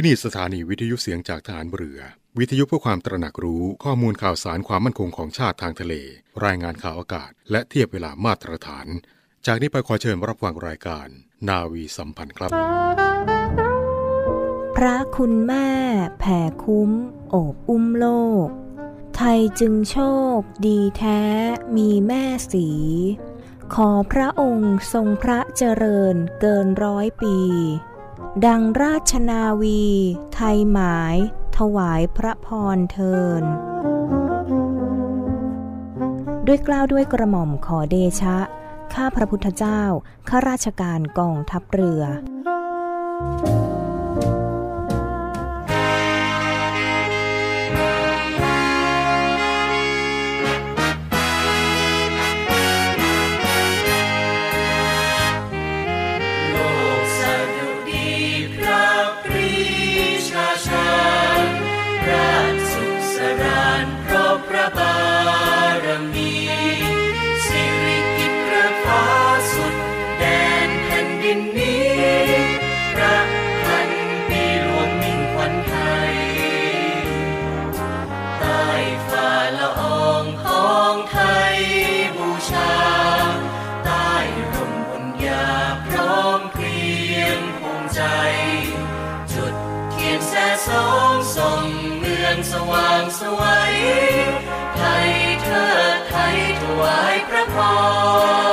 ที่นี่สถานีวิทยุเสียงจากฐานเรือ วิทยุเพื่อความตระหนักรู้ข้อมูลข่าวสารความมั่นคงของชาติทางทะเล รายงานข่าวอากาศ และเทียบเวลามาตรฐาน จากนี้ไปขอเชิญรับฟังรายการ นาวีสัมพันธ์ครับ พระคุณแม่แผ่คุ้ม โอบอุ้มโลก ไทยจึงโชค ดีแท้มีแม่สี ขอพระองค์ทรงพระเจริญเกินร้อยปี ดังราชนาวี ไทยหมาย ถวายพระพรเทิน ด้วยกล้าวด้วยกระหม่อมขอเดชะ ข้าพระพุทธเจ้า ข้าราชการกองทัพเรือ สวยไทยเธอไทยถวายพระพร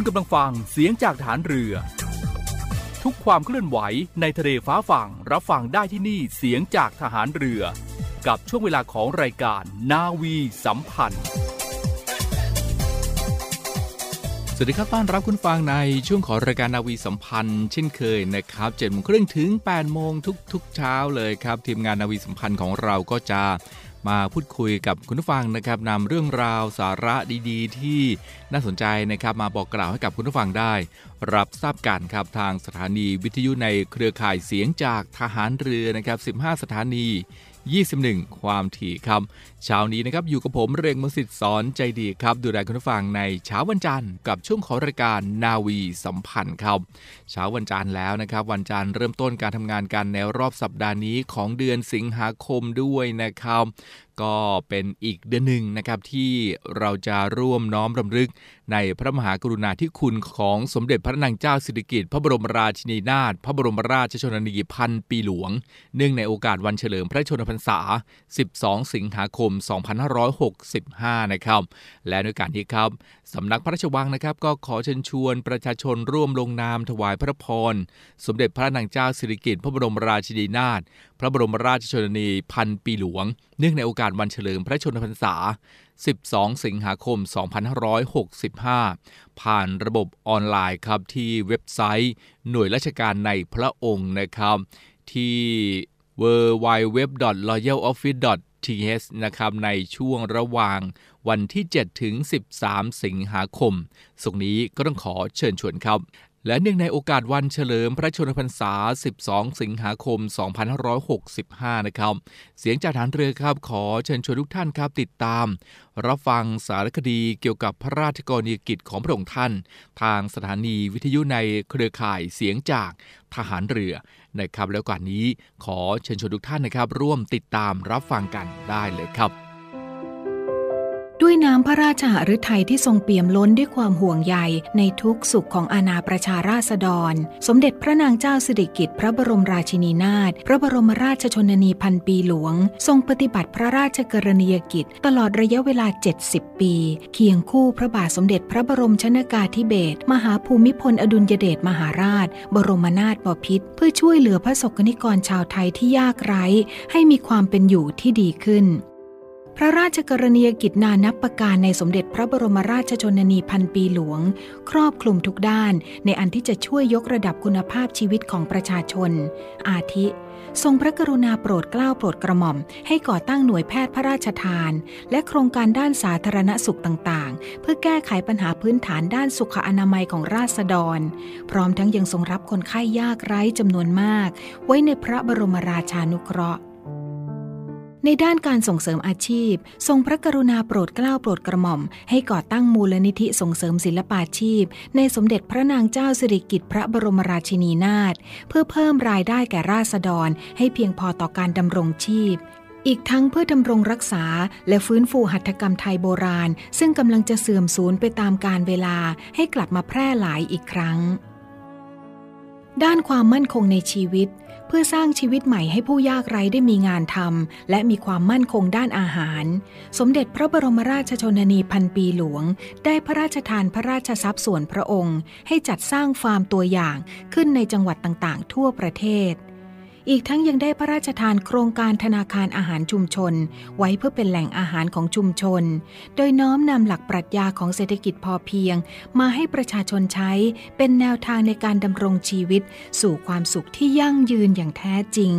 คุณกำลังฟังเสียงจากฐานเรือ ทุกความเคลื่อนไหวในทะเลฟ้าฝั่งรับฟังได้ที่นี่เสียงจากทหารเรือ กับช่วงเวลาของรายการนาวีสัมพันธ์ สวัสดีครับต้อนรับคุณฟังในช่วงของรายการนาวีสัมพันธ์ เช่นเคยนะครับ7จ็ดโมงครึ่งถึง8ปดโมงทุกๆเช้าเลยครับ ทีมงานนาวีสัมพันธ์ของเราก็จะ มาพูดคุยกับคุณผู้ฟังนะครับนำเรื่องราวสาระดีๆ ที่น่าสนใจนะครับ มาบอกกล่าวให้กับคุณผู้ฟังได้ รับทราบกันครับทางสถานีวิทยุในเครือข่ายเสียงจากทหารเรือนะครับ 15 สถานี 21 ความถี่ครับเช้านี้นะครับอยู่กับผมเรียงมงสิทธิ์สอนใจดีครับ ดูแลคุณผู้ฟังในเช้าวันจันทร์กับช่วงของรายการนาวีสัมพันธ์ครับเช้าวันจันทร์แล้วนะครับ วันจันทร์เริ่มต้นการทำงานกันในรอบสัปดาห์นี้ของเดือนสิงหาคมด้วยนะครับ ก็เป็นอีกเดือนหนึ่งนะครับที่เราจะร่วมน้อมรำลึกในพระมหากรุณาธิคุณของสมเด็จพระนางเจ้าสิริกิติ์พระบรมราชินีนาถพระบรมราชชนนีพันปีหลวง เนื่องในโอกาสวันเฉลิมพระชนมพรรษา 12 สิงหาคม 2565 นะครับ และในการนี้ครับสำนักพระราชวังนะครับ ก็ขอเชิญชวนประชาชนร่วมลงนามถวายพระพร สมเด็จพระนางเจ้าสิริกิติ์พระบรมราชินีนาถ พระบรมราชชนนีพันปีหลวง เนื่องในโอกาสวันเฉลิมพระชนมพรรษา 12 สิงหาคม 2565 ผ่านระบบออนไลน์ครับที่เว็บไซต์ หน่วยราชการในพระองค์นะครับ ที่ w w w l o y a l o f f i c e TH นะครับในช่วงระหว่างวันที่ 7 ถึง 13 สิงหาคมสุกนี้ก็ต้องขอเชิญชวนครับ และเนื่องในโอกาสวันเฉลิมพระชนมพรรษา 12 สิงหาคม 2565 นะครับ เสียงจากฐานเรือครับขอเชิญชวนทุกท่านครับติดตาม รับฟังสารคดีเกี่ยวกับพระราชกรณียกิจของพระองค์ท่าน ทางสถานีวิทยุในเครือข่ายเสียงจากทหารเรือนะครับ แล้วก่อนนี้ขอเชิญชวนทุกท่านนะครับ ร่วมติดตามรับฟังกันได้เลยครับ ด้วยน้ำพระราชหฤทัยที่ทรงเปี่ยมล้นด้วยความห่วงใยในทุกสุขของอาณาประชาราษฎร สมเด็จพระนางเจ้าสิริกิติ์พระบรมราชินีนาถพระบรมราชชนนีพันปีหลวง ทรงปฏิบัติพระราชกรณียกิจ ตลอดระยะเวลา 70 ปี เคียงคู่พระบาทสมเด็จพระบรมชนากาธิเบศมหาภูมิพลอดุลยเดชมหาราช บรมนาถบพิตรเพื่อช่วยเหลือพระศกนิกรชาวไทยที่ยากไร้ ให้มีความเป็นอยู่ที่ดีขึ้น พระราชกรณียกิจนานับประการในสมเด็จพระบรมราชชนนีพันปีหลวง ครอบคลุมทุกด้านในอันที่จะช่วยยกระดับคุณภาพชีวิตของประชาชน อาทิ ทรงพระกรุณาโปรดเกล้าโปรดกระหม่อม ให้ก่อตั้งหน่วยแพทย์พระราชทาน และโครงการด้านสาธารณสุขต่างๆ เพื่อแก้ไขปัญหาพื้นฐานด้านสุขอนามัยของราษฎร พร้อมทั้งยังทรงรับคนไข้ยากไร้จำนวนมาก ไว้ในพระบรมราชานุเคราะห์ ในด้านการส่งเสริมอาชีพ ทรงพระกรุณาโปรดเกล้าโปรดกระหม่อม ให้ก่อตั้งมูลนิธิส่งเสริมศิลปาชีพ ในสมเด็จพระนางเจ้าสิริกิติ์พระบรมราชินีนาถเพื่อเพิ่มรายได้แก่ราษฎร ให้เพียงพอต่อการดำรงชีพอีกทั้งเพื่อดำรงรักษาและฟื้นฟูหัตถกรรมไทยโบราณ ซึ่งกำลังจะเสื่อมสูญไปตามกาลเวลาให้กลับมาแพร่หลายอีกครั้ง ด้านความมั่นคงในชีวิต เพื่อสร้างชีวิตใหม่ให้ผู้ยากไร้ได้มีงานทำและมีความมั่นคงด้านอาหาร สมเด็จพระบรมราชชนนีพันปีหลวง ได้พระราชทานพระราชทรัพย์ส่วนพระองค์ ให้จัดสร้างฟาร์มตัวอย่างขึ้นในจังหวัดต่างๆ ทั่วประเทศ อีกทั้งยังได้พระราชทานโครงการธนาคารอาหารชุมชน ไว้เพื่อเป็นแหล่งอาหารของชุมชน โดยน้อมนำหลักปรัชญาของเศรษฐกิจพอเพียง มาให้ประชาชนใช้เป็นแนวทางในการดำรงชีวิต สู่ความสุขที่ยั่งยืนอย่างแท้จริง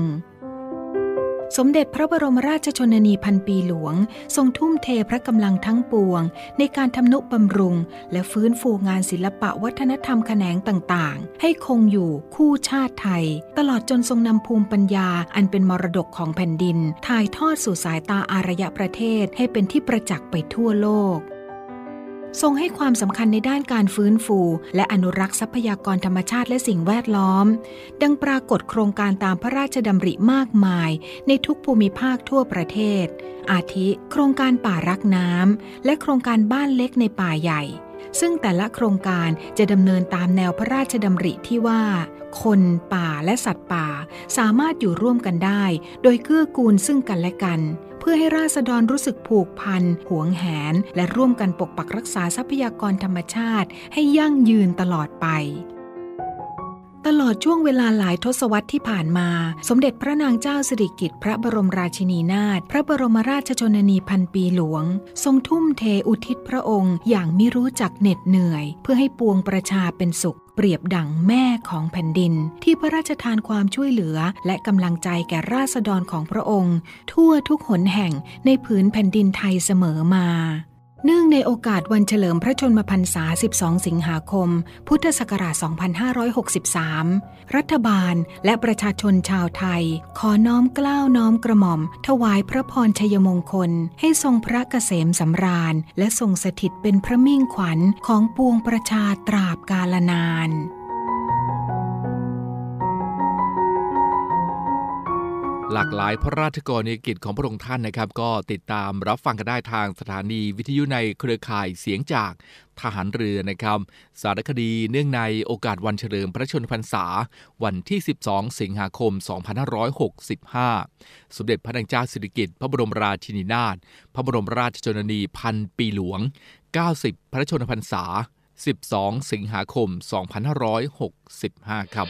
สมเด็จพระบรมราชชนนีพันปีหลวง ทรงทุ่มเทพระกำลังทั้งปวง ในการทำนุบำรุง และฟื้นฟูงานศิลปะวัฒนธรรมแขนงต่างๆ ให้คงอยู่คู่ชาติไทย ตลอดจนทรงนำภูมิปัญญาอันเป็นมรดกของแผ่นดิน ถ่ายทอดสู่สายตาอารยประเทศให้เป็นที่ประจักษ์ไปทั่วโลก ทรงให้ความสำคัญในด้านการฟื้นฟู และอนุรักษ์ทรัพยากรธรรมชาติและสิ่งแวดล้อม ดังปรากฏโครงการตามพระราชดำริมากมาย ในทุกภูมิภาคทั่วประเทศ อาทิ โครงการป่ารักน้ำและโครงการบ้านเล็กในป่าใหญ่ ซึ่งแต่ละโครงการจะดำเนินตามแนวพระราชดำริที่ว่า คนป่าและสัตว์ป่า สามารถอยู่ร่วมกันได้ โดยเกื้อกูลซึ่งกันและกัน พื่อให้ราษฎรรู้สึกผูกพันหวงแหน และร่วมกันปกปักรักษาทรัพยากรธรรมชาติ ให้ยั่งยืนตลอดไป ตลอดช่วงเวลาหลายทศวรรษที่ผ่านมา สมเด็จพระนางเจ้าสิริกิติ์พระบรมราชินีนาถพระบรมราชชนนีพันปีหลวง ทรงทุ่มเทอุทิศพระองค์ อย่างไม่รู้จักเหน็ดเหนื่อย เพื่อให้ปวงประชาเป็นสุข เปรียบดั่งแม่ของแผ่นดิน ที่พระราชทานความช่วยเหลือ และกำลังใจแก่ราษฎรของพระองค์ ทั่วทุกหนแห่งในผืนแผ่นดินไทยเสมอมา เนื่องในโอกาสวันเฉลิมพระชนมพรรษา 12 สิงหาคม พุทธศักราช 2563 รัฐบาลและประชาชนชาวไทย ขอน้อมกล้าวน้อมกระหม่อม ถวายพระพรชัยมงคล ให้ทรงพระเกษมสำราญ และทรงสถิตเป็นพระมิ่งขวัญของปวงประชาตราบกาลนาน หลากหลายพระราชกรณียกิจของพระองค์ท่านนะครับ ก็ติดตามรับฟังกันได้ทางสถานีวิทยุในเครือข่ายเสียงจากทหารเรือนะครับ สารคดีเนื่องในโอกาสวันเฉลิมพระชนมพรรษา วันที่ 12 สิงหาคม 2565 สมเด็จพระนางเจ้าสิริกิติ์พระบรมราชินีนาถพระบรมราชชนนีพันปีหลวง 90 พระชนมพรรษา 12 สิงหาคม 2565 ครับ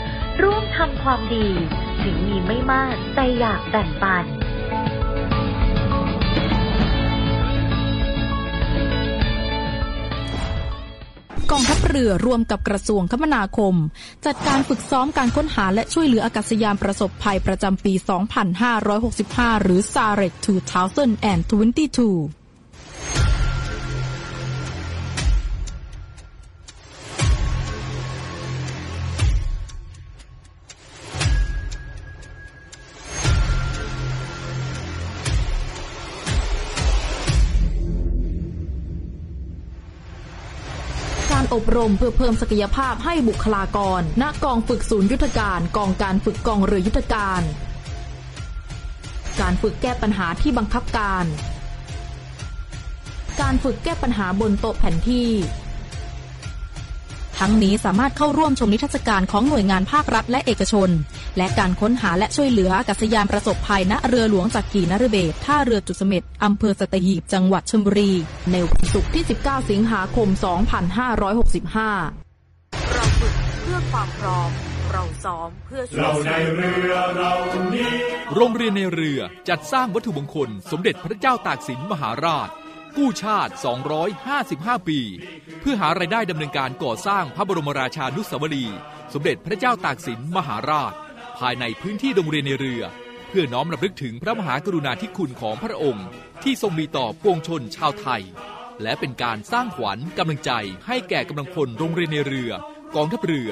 ร่วมทำความดี ถึงมีไม่มากแต่อยากแบ่งปัน กองทัพเรือร่วมกับกระทรวงคมนาคม จัดการฝึกซ้อมการค้นหาและช่วยเหลืออากาศยานประสบภัยประจำปี 2565 หรือ s a r e t 2022 รมเพื่อเพิ่มศักยภาพให้บุคลากร ณ กองฝึกศูนย์ยุทธการกองการฝึกกองเรือยุทธการ การฝึกแก้ปัญหาที่บังคับการ การฝึกแก้ปัญหาบนโต๊ะแผนที่ทั้งนี้สามารถเข้าร่วมชมนิทรรศการของหน่วยงานภาครัฐและเอกชน และการค้นหาและช่วยเหลืออากาศยานประสบภัยณเรือหลวงจักรีนฤเบศรท่าเรือจุดเสม็ดอำเภอสัตหีบจังหวัดชลบุรี ในวันศุกร์ที่ 19 สิงหาคม 2565 เราฝึกเพื่อความพร้อม เราซ้อมเพื่อช่วยเราในเรือเรานี้โรงเรียนในเรือจัดสร้างวัตถุมงคล สมเด็จพระเจ้าตากสินมหาราชกู้ชาติ 255 ปี เพื่อหารายได้ดำเนินการก่อสร้างพระบรมราชานุสาวรีย์สมเด็จพระเจ้าตากสินมหาราช ภายในพื้นที่โรงเรียนในเรือ เพื่อน้อมรำลึกถึงพระมหากรุณาธิคุณของพระองค์ ที่ทรงมีต่อปวงชนชาวไทย และเป็นการสร้างขวัญกำลังใจให้แก่กำลังพลโรงเรียนในเรือกองทัพเรือ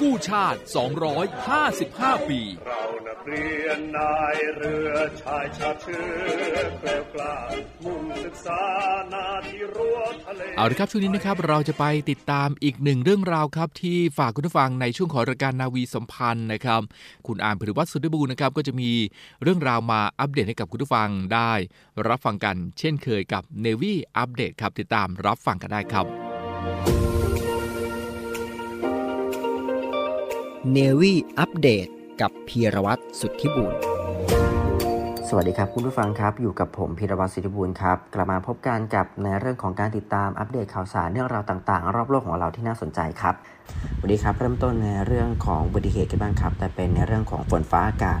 กู้ชาติ 255 ปี เรานักเรียนนายเรือชายชาติเชื้อแกล้วกล้ามุ่งศึกษานาที่รั้วทะเลเอาละครับช่วงนี้นะครับเราจะไปติดตามอีกหนึ่งเรื่องราวครับ ที่ฝากคุณผู้ฟังในช่วงของรายการนาวีสัมพันธ์นะครับ คุณอามพิรวัตรสุดบูรณ์นะครับก็จะมีเรื่องราวมาอัปเดตให้กับคุณผู้ฟังได้ รับฟังกันเช่นเคยกับ Navy อัปเดตครับติดตามรับฟังกันได้ครับ เนวี่อัปเดตกับพีรวัตรสุทธิบุญสวัสดีครับคุณผู้ฟังครับอยู่กับผมพีรวัตรศิริบูลครับ กลับมาพบกันกับในเรื่องของการติดตามอัปเดตข่าวสารเรื่องราวต่างๆ รอบโลกของเราที่น่าสนใจครับวันนี้ครับเริ่มต้นในเรื่องของอุบัติเหตุกันบ้างครับ แต่เป็นในเรื่องของฝนฟ้าอากาศ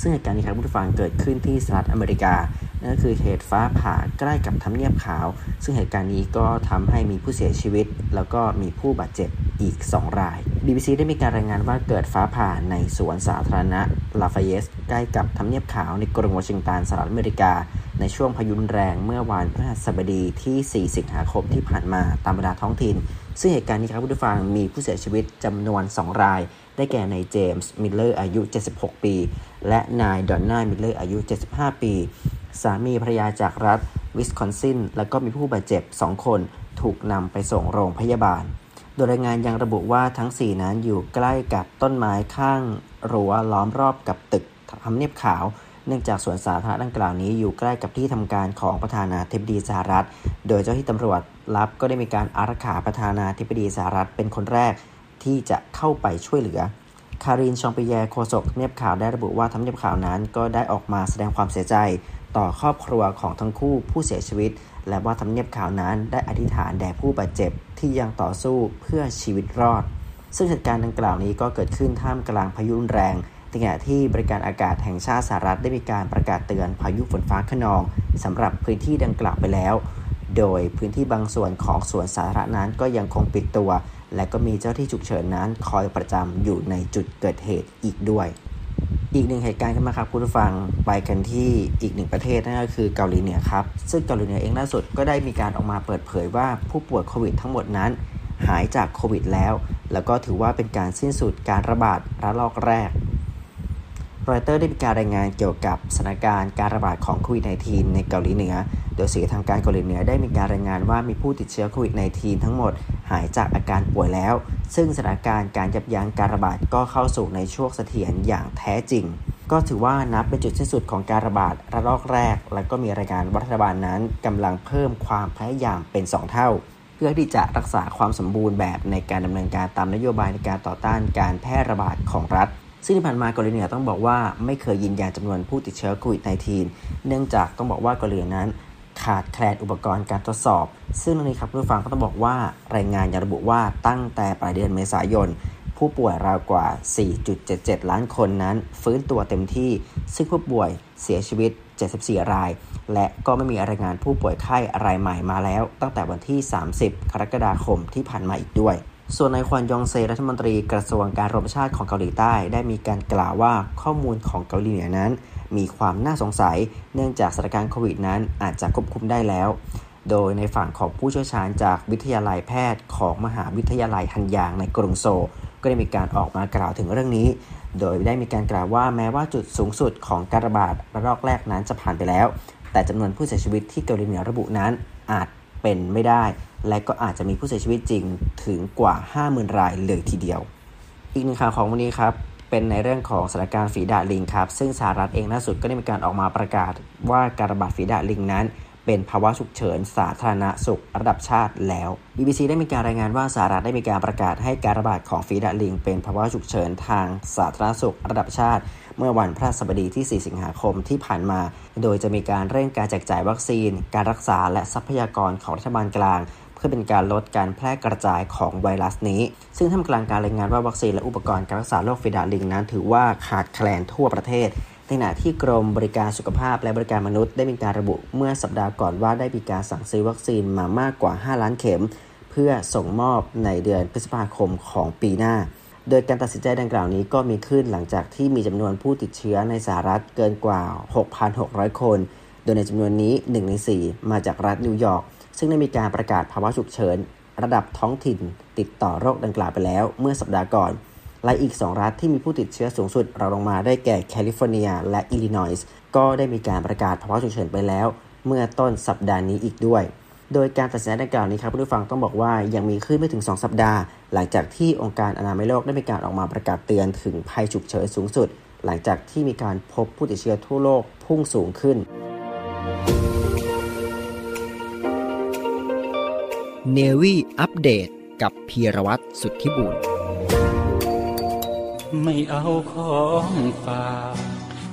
ซึ่งเหตุการณ์นี้ครับคุณผู้ฟังเกิดขึ้นที่สหรัฐอเมริกา นั่นก็คือเหตุฟ้าผ่าใกล้กับทำเนียบขาว ซึ่งเหตุการณ์นี้ก็ทำให้มีผู้เสียชีวิต แล้วก็มีผู้บาดเจ็บอีก 2 ราย BBC ได้มีการรายงานว่าเกิดฟ้าผ่าในสวนสาธารณะลาฟาเยสใกล้กับทำเนียบขาวในกรุงวอชิงตันสหรัฐอเมริกา ในช่วงพายุนแรงเมื่อวันพฤหัสบดีที่ 4 สิงหาคมที่ผ่านมาตามเวลาท้องถิ่น ซึ่งเหตุการณ์นี้ครับผู้ฟังมีผู้เสียชีวิตจำนวน 2 ราย ได้แก่นายเจมส์มิลเลอร์อายุ 76 ปี และนายดอนน่ามิลเลอร์อายุ 75 ปี สามีภรรยาจากรัฐวิสคอนซินแล้วก็มีผู้บาดเจ็บ 2 คนถูกนำไปส่งโรงพยาบาล โดยรายงานยังระบุว่าทั้ง 4 นั้นอยู่ใกล้กับต้นไม้ข้างรั้วล้อมรอบกับตึกทำเนียบขาว เนื่องจากสวนสาธารณะดังกล่าวนี้อยู่ใกล้กับที่ทำการของประธานาธิบดีสหรัฐ โดยเจ้าที่ตำรวจรับก็ได้มีการอารักขาประธานาธิบดีสหรัฐเป็นคนแรกที่จะเข้าไปช่วยเหลือ คารินชองปิแยโฆษกเนียบข่าวได้ระบุว่าทำเนียบข่าวนั้นก็ได้ออกมาแสดงความเสียใจ ต่อครอบครัวของทั้งคู่ผู้เสียชีวิต และว่าทำเนียบข่าวนั้นได้อธิษฐานแด่ผู้บาดเจ็บที่ยังต่อสู้เพื่อชีวิตรอด ซึ่งเหตุการณ์ดังกล่าวนี้ก็เกิดขึ้นท่ามกลางพายุรุนแรงในขณะที่บริการอากาศแห่งชาติสหรัฐได้มีการประกาศเตือนพายุฝนฟ้าขนองสำหรับพื้นที่ดังกล่าวไปแล้ว โดยพื้นที่บางส่วนของสวนสาธารณะนั้นก็ยังคงปิดตัว และก็มีเจ้าที่ฉุกเฉินนั้นคอยประจำอยู่ในจุดเกิดเหตุอีกด้วย อีกหนึ่งเหตุการณ์ขึ้นมาครับคุณผู้ฟังไปกันที่อีกหนึ่งประเทศนั่นก็คือเกาหลีเหนือครับ ซึ่งเกาหลีเหนือเองล่าสุดก็ได้มีการออกมาเปิดเผยว่าผู้ป่วยโควิดทั้งหมดนั้น หายจากโควิดแล้ว แล้วก็ถือว่าเป็นการสิ้นสุดการระบาดระลอกแรก รอยเตอร์ได้มีการรายงานเกี่ยวกับสถานการณ์การระบาดของโควิด -19 ในเกาหลีเหนือ โดยสื่อทางการเกาหลีเหนือได้มีการรายงานว่ามีผู้ติดเชื้อโควิด -19 ทั้งหมดหายจากอาการป่วยแล้ว ซึ่งสถานการณ์การยับยั้งการระบาดก็เข้าสู่ในช่วงเสถียรอย่างแท้จริง ก็ถือว่านับเป็นจุดสิ้นสุดของการระบาดระลอกแรก และก็มีรายงานว่ารัฐบาลนั้นกำลังเพิ่มความพยายามเป็น 2 เท่าเพื่อที่จะรักษาความสมบูรณ์แบบในการดำเนินการตามนโยบายในการต่อต้านการแพร่ระบาดของรัฐ ซึ่งที่ผ่านมาเกาหลีเหนือต้องบอกว่าไม่เคยยืนยันจำนวนผู้ติดเชื้อโควิด -19 เนื่องจากต้องบอกว่าเกาหลีนั้นขาดแคลนอุปกรณ์การทดสอบ ซึ่งตรงนี้ครับผู้ฟังก็ต้องบอกว่ารายงานยังระบุว่าตั้งแต่ปลายเดือนเมษายน ผู้ป่วยราวกว่า 4.77 ล้านคนนั้น ฟื้นตัวเต็มที่ ซึ่งผู้ป่วยเสียชีวิต 74 ราย และก็ไม่มีรายงานผู้ป่วยไข้รายใหม่มาแล้ว ตั้งแต่วันที่ 30 กรกฎาคมที่ผ่านมาอีกด้วย ส่วนนายควนยองเซรัฐมนตรีกระทรวงการรมชาติของเกาหลีใต้ ได้มีการกล่าวว่าข้อมูลของเกาหลีเหนือนั้น มีความน่าสงสัย เนื่องจากสถานการณ์โควิดนั้นอาจจะควบคุมได้แล้ว โดยในฝั่งของผู้เชี่ยวชาญจากวิทยาลัยแพทย์ของมหาวิทยาลัยฮันยางในกรุงโซลก็ได้มีการออกมากล่าวถึงเรื่องนี้ โดยได้มีการกล่าวว่าแม้ว่าจุดสูงสุดของการระบาดระลอกแรกนั้นจะผ่านไปแล้ว แต่จำนวนผู้เสียชีวิตที่เกาหลีเหนือระบุนั้นอาจ เป็นไม่ได้ และก็อาจจะมีผู้เสียชีวิตจริงถึงกว่า 50,000 รายเลยทีเดียว อีกหนึ่งข่าวของวันนี้ครับเป็นในเรื่องของสถานการณ์ฝีดาดลิงครับ ซึ่งสหรัฐเองล่าสุดก็ได้มีการออกมาประกาศ ว่าการระบาดฝีดาดลิงนั้น เป็นภาวะฉุกเฉินสาธารณสุขระดับชาติแล้ว BBC ได้มีการรายงานว่าสหรัฐได้มีการประกาศให้การระบาดของฝีดาดลิง เป็นภาวะฉุกเฉินทางสาธารณสุขระดับชาติ เมื่อวันพฤหัสบดีที่ 4 สิงหาคมที่ผ่านมา โดยจะมีการเร่งการแจกจ่ายวัคซีน การรักษาและทรัพยากรของรัฐบาลกลาง เพื่อเป็นการลดการแพร่กระจายของไวรัสนี้ ซึ่งท่ามกลางการรายงานว่าวัคซีนและอุปกรณ์การรักษาโรคฝีดาดลิงนั้น ถือว่าขาดแคลนทั่วประเทศในขณะที่กรมบริการสุขภาพและบริการมนุษย์ได้มีการระบุเมื่อสัปดาห์ก่อนว่าได้มีการสั่งซื้อวัคซีนมามากกว่า 5 ล้านเข็ม เพื่อส่งมอบในเดือนพฤษภาคมของปีหน้า โดยการตัดสินใจดังกล่าวนี้ก็มีขึ้นหลังจากที่มีจำนวนผู้ติดเชื้อในสหรัฐเกินกว่า 6,600 คน โดยในจำนวนนี้ 1 ใน 4 มาจากรัฐนิวยอร์ก ซึ่งได้มีการประกาศภาวะฉุกเฉิน ระดับท้องถิ่น ติดต่อโรคดังกล่าวไปแล้วเมื่อสัปดาห์ก่อน และอีก 2 รัฐที่มีผู้ติดเชื้อสูงสุดรองลงมาได้แก่แคลิฟอร์เนีย และอิลลินอยส์ ก็ได้มีการประกาศภาวะฉุกเฉินไปแล้ว เมื่อต้นสัปดาห์นี้อีกด้วย โดยการตัดสินใจดังกล่าวนี้ครับผู้ฟังต้องบอกว่ายังมีขึ้นไม่ถึง 2 สัปดาห์ หลังจากที่องค์การอนามัยโลกได้มีการออกมาประกาศเตือนถึงภัยฉุกเฉินสูงสุด หลังจากที่มีการพบผู้ติดเชื้อทั่วโลกพุ่งสูงขึ้น เนวี่อัปเดตกับพีรวัตรสุทธิบุญไม่เอาของฝาก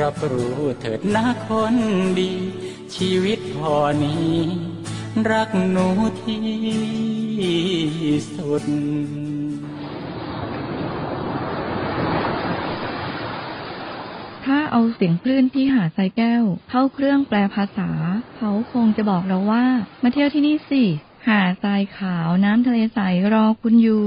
รับรู้เถิดนะคนดี ชีวิตพอนี้ รักหนูที่สุด ถ้าเอาเสียงคลื่นที่หาดทรายแก้ว เข้าเครื่องแปลภาษา เขาคงจะบอกเราว่า มาเที่ยวที่นี่สิ หาดทรายขาวน้ำทะเลใสรอคุณอยู่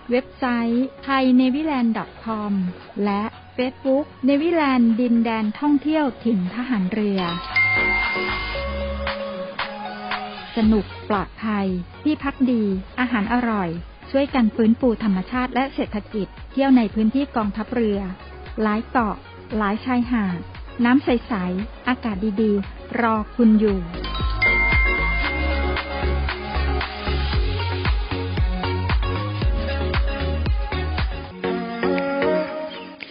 เว็บไซต์ thainewiland.com และ Facebook เนวิแลนด์ดินแดนท่องเที่ยวถิ่นทหารเรือ สนุกปลอดภัย ที่พักดี อาหารอร่อย ช่วยกันฟื้นฟูธรรมชาติและเศรษฐกิจ เที่ยวในพื้นที่กองทัพเรือ หลายเกาะ หลายชายหาด น้ำใส ๆ อากาศดี ๆ รอคุณอยู่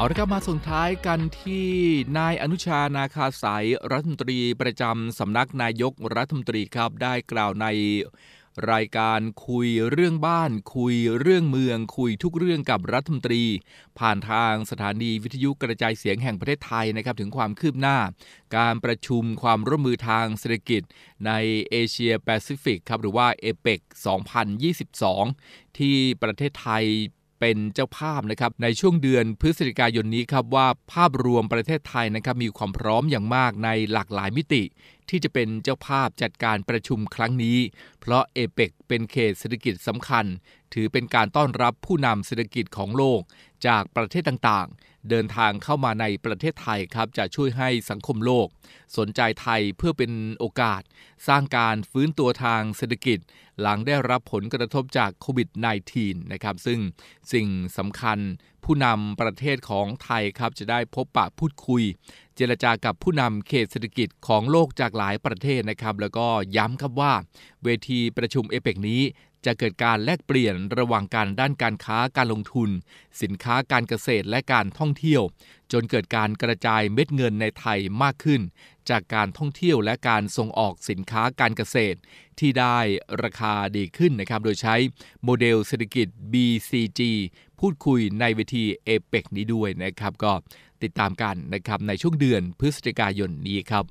เอาละครับมาส่งท้ายกันที่นายอนุชานาคาสายรัฐมนตรีประจำสำนักนายกรัฐมนตรีครับได้กล่าวในรายการคุยเรื่องบ้าน คุยเรื่องเมือง คุยทุกเรื่องกับรัฐมนตรี ผ่านทางสถานีวิทยุกระจายเสียงแห่งประเทศไทยนะครับถึงความคืบหน้า การประชุมความร่วมมือทางเศรษฐกิจในเอเชียแปซิฟิกครับหรือว่าเอเปก2022 ที่ประเทศไทย เป็นเจ้าภาพนะครับในช่วงเดือนพฤศจิกายนนี้ครับว่าภาพรวมประเทศไทยนะครับมีความพร้อมอย่างมากในหลากหลายมิติ ที่จะเป็นเจ้าภาพจัดการประชุมครั้งนี้ เพราะเอเปกเป็นเขตเศรษฐกิจสำคัญ ถือเป็นการต้อนรับผู้นำเศรษฐกิจของโลกจากประเทศต่างๆ เดินทางเข้ามาในประเทศไทยครับ จะช่วยให้สังคมโลก สนใจไทยเพื่อเป็นโอกาส สร้างการฟื้นตัวทางเศรษฐกิจ หลังได้รับผลกระทบจากโควิด -19 นะครับ ซึ่งสิ่งสำคัญผู้นำประเทศของไทยครับจะได้พบปะพูดคุย เจรจากับผู้นำเขตเศรษฐกิจของโลกจากหลายประเทศนะครับ แล้วก็ย้ำครับว่า เวทีประชุมเอเปกนี้ จะเกิดการแลกเปลี่ยนระหว่างการด้านการค้าการลงทุน สินค้าการเกษตรและการท่องเที่ยว จนเกิดการกระจายเม็ดเงินในไทยมากขึ้น จากการท่องเที่ยวและการส่งออกสินค้าการเกษตร ที่ได้ราคาดีขึ้นนะครับโดยใช้โมเดลเศรษฐกิจ BCG พูดคุยในเวทีเอเปกนี้ด้วยนะครับ ก็ติดตามกันนะครับในช่วงเดือนพฤศจิกายนนี้ครับ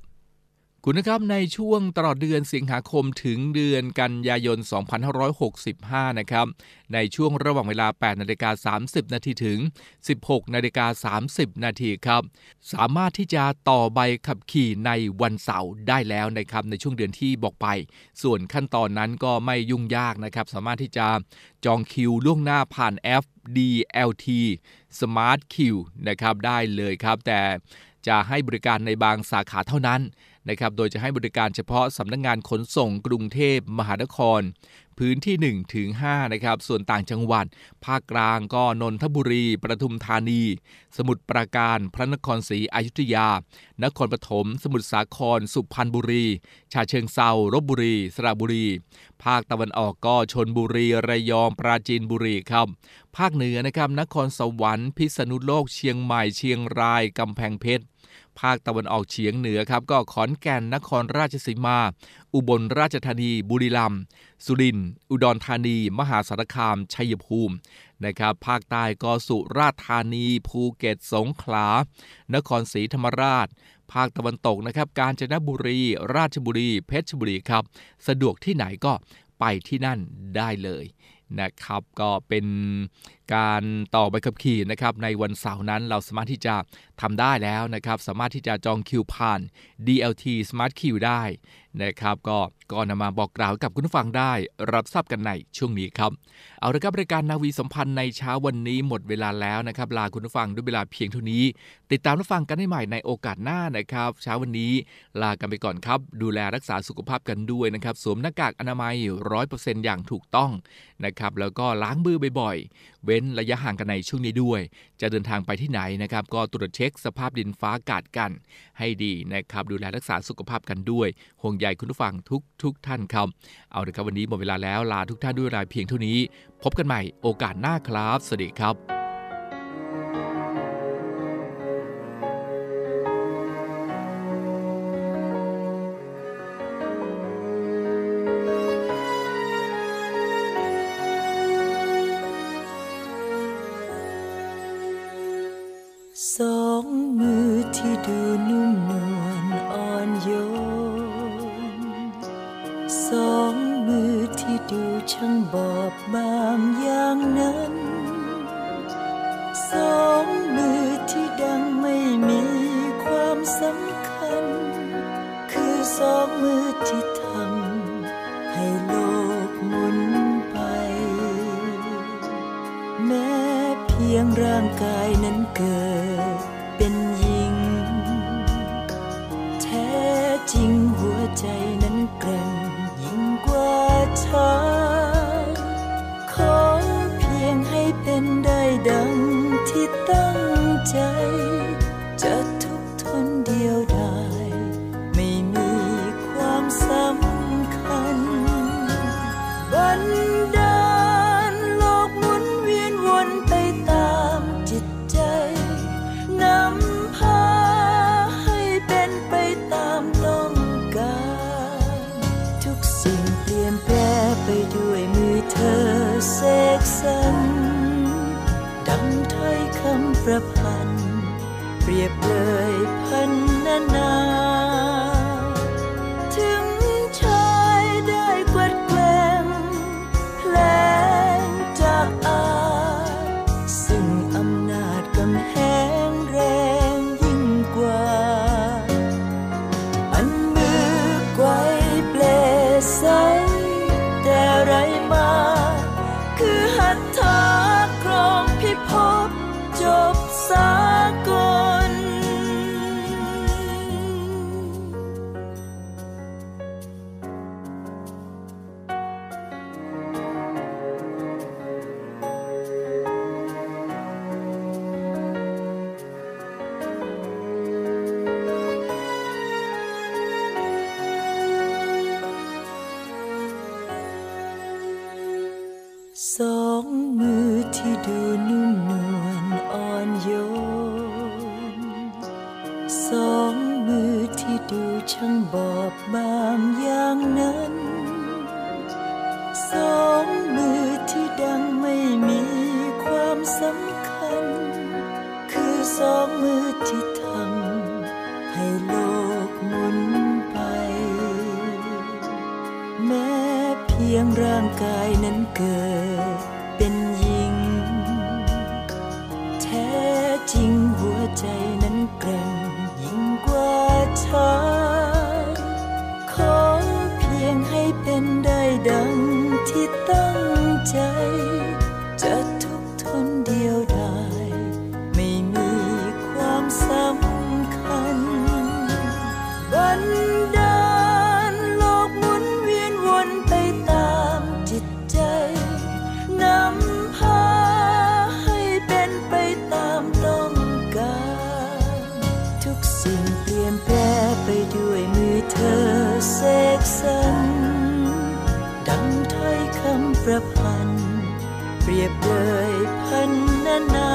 คุณนะครับในช่วงตลอดเดือนสิงหาคมถึงเดือนกันยายน 2565 นะครับ ในช่วงระหว่างเวลา 8 นาฬิกา 30 นาทีถึง 16 นาฬิกา 30 นาทีครับ สามารถที่จะต่อใบขับขี่ในวันเสาร์ได้แล้วนะครับในช่วงเดือนที่บอกไป ส่วนขั้นตอนนั้นก็ไม่ยุ่งยากนะครับ สามารถที่จะจองคิวล่วงหน้าผ่านแอป DLT Smart Q นะครับได้เลยครับแต่ จะให้บริการในบางสาขาเท่านั้นนะครับโดยจะให้บริการเฉพาะสำนักงงานขนส่งกรุงเทพมหานคร พื้นที่ 1 ถึง5นะครับส่วนต่างจังหวัด ภาคกลางก็นนทบุรี ประทุมธานี สมุทรปราการ พระนครศรีอยุธยา นครปฐมสมุทรสาคร สุพรรณบุรี ชาเชิงเซารบบุรี สระบุรี ภาคตะวันออกก็ชนบุรี ระยองปราจีนบุรีครับภาคเหนือนะครับนครสวรรค์พิษณุโลกเชียงใหม่เชียงรายกำแพงเพชร ภาคตะวันออกเฉียงเหนือครับก็ขอนแก่นนครราชสีมา อุบลราชธานี บุรีรัมย์สุรินทร์อุดรธานี มหาสารคาม ชัยภูมินะครับภาคใต้ก็สุราษฎร์ธานี ภูเก็ตสงขลา นครศรีธรรมราช ภาคตะวันตกนะครับกาญจนบุรี ราชบุรี เพชรบุรีครับ สะดวกที่ไหนก็ไปที่นั่นได้เลยนะครับก็เป็นการต่อใบขับขี่นะครับในวันเสาร์นั้นเราสามารถที่จะ ทำได้แล้วนะครับ สามารถที่จะจองคิวผ่าน DLT Smart Queue ได้นะครับ ก็ก็นำมาบอกกล่าวกับคุณผู้ฟังได้ รับทราบกันในช่วงนี้ครับ เอาละครับรายการนาวีสัมพันธ์ในเช้าวันนี้หมดเวลาแล้วนะครับ ลาคุณผู้ฟังด้วยเวลาเพียงเท่านี้ ติดตามรับฟังกันได้ใหม่ในโอกาสหน้านะครับ เช้าวันนี้ลากันไปก่อนครับ ดูแลรักษาสุขภาพกันด้วยนะครับ สวมหน้ากากอนามัยร้อยเปอร์เซ็นต์อย่างถูกต้องนะครับ แล้วก็ล้างมือบ่อยๆ เว้นระยะห่างกันในช่วงนี้ด้วย จะเดินทางไปที่ไหนนะครับ ก็ตรวจเช็คคสภาพดินฟ้าอากาศกัน ให้ดีนะครับ ดูแลรักษาสุขภาพกันด้วย ห่วงใยคุณผู้ฟังทุกทุกท่านครับ เอาละครับวันนี้หมดเวลาแล้วลาทุกท่านด้วยเวลาเพียงเท่านี้ พบกันใหม่โอกาสหน้าครับ สวัสดีครับ ลี้ยงร่างกายนั้นเกิดเป็นหญิง แท้จริงหัวใจนั้นเกร่งยิ่งกว่าชายขอเพียงให้เป็นได้ดังที่ตั้งใจ ยบเลยพันนานา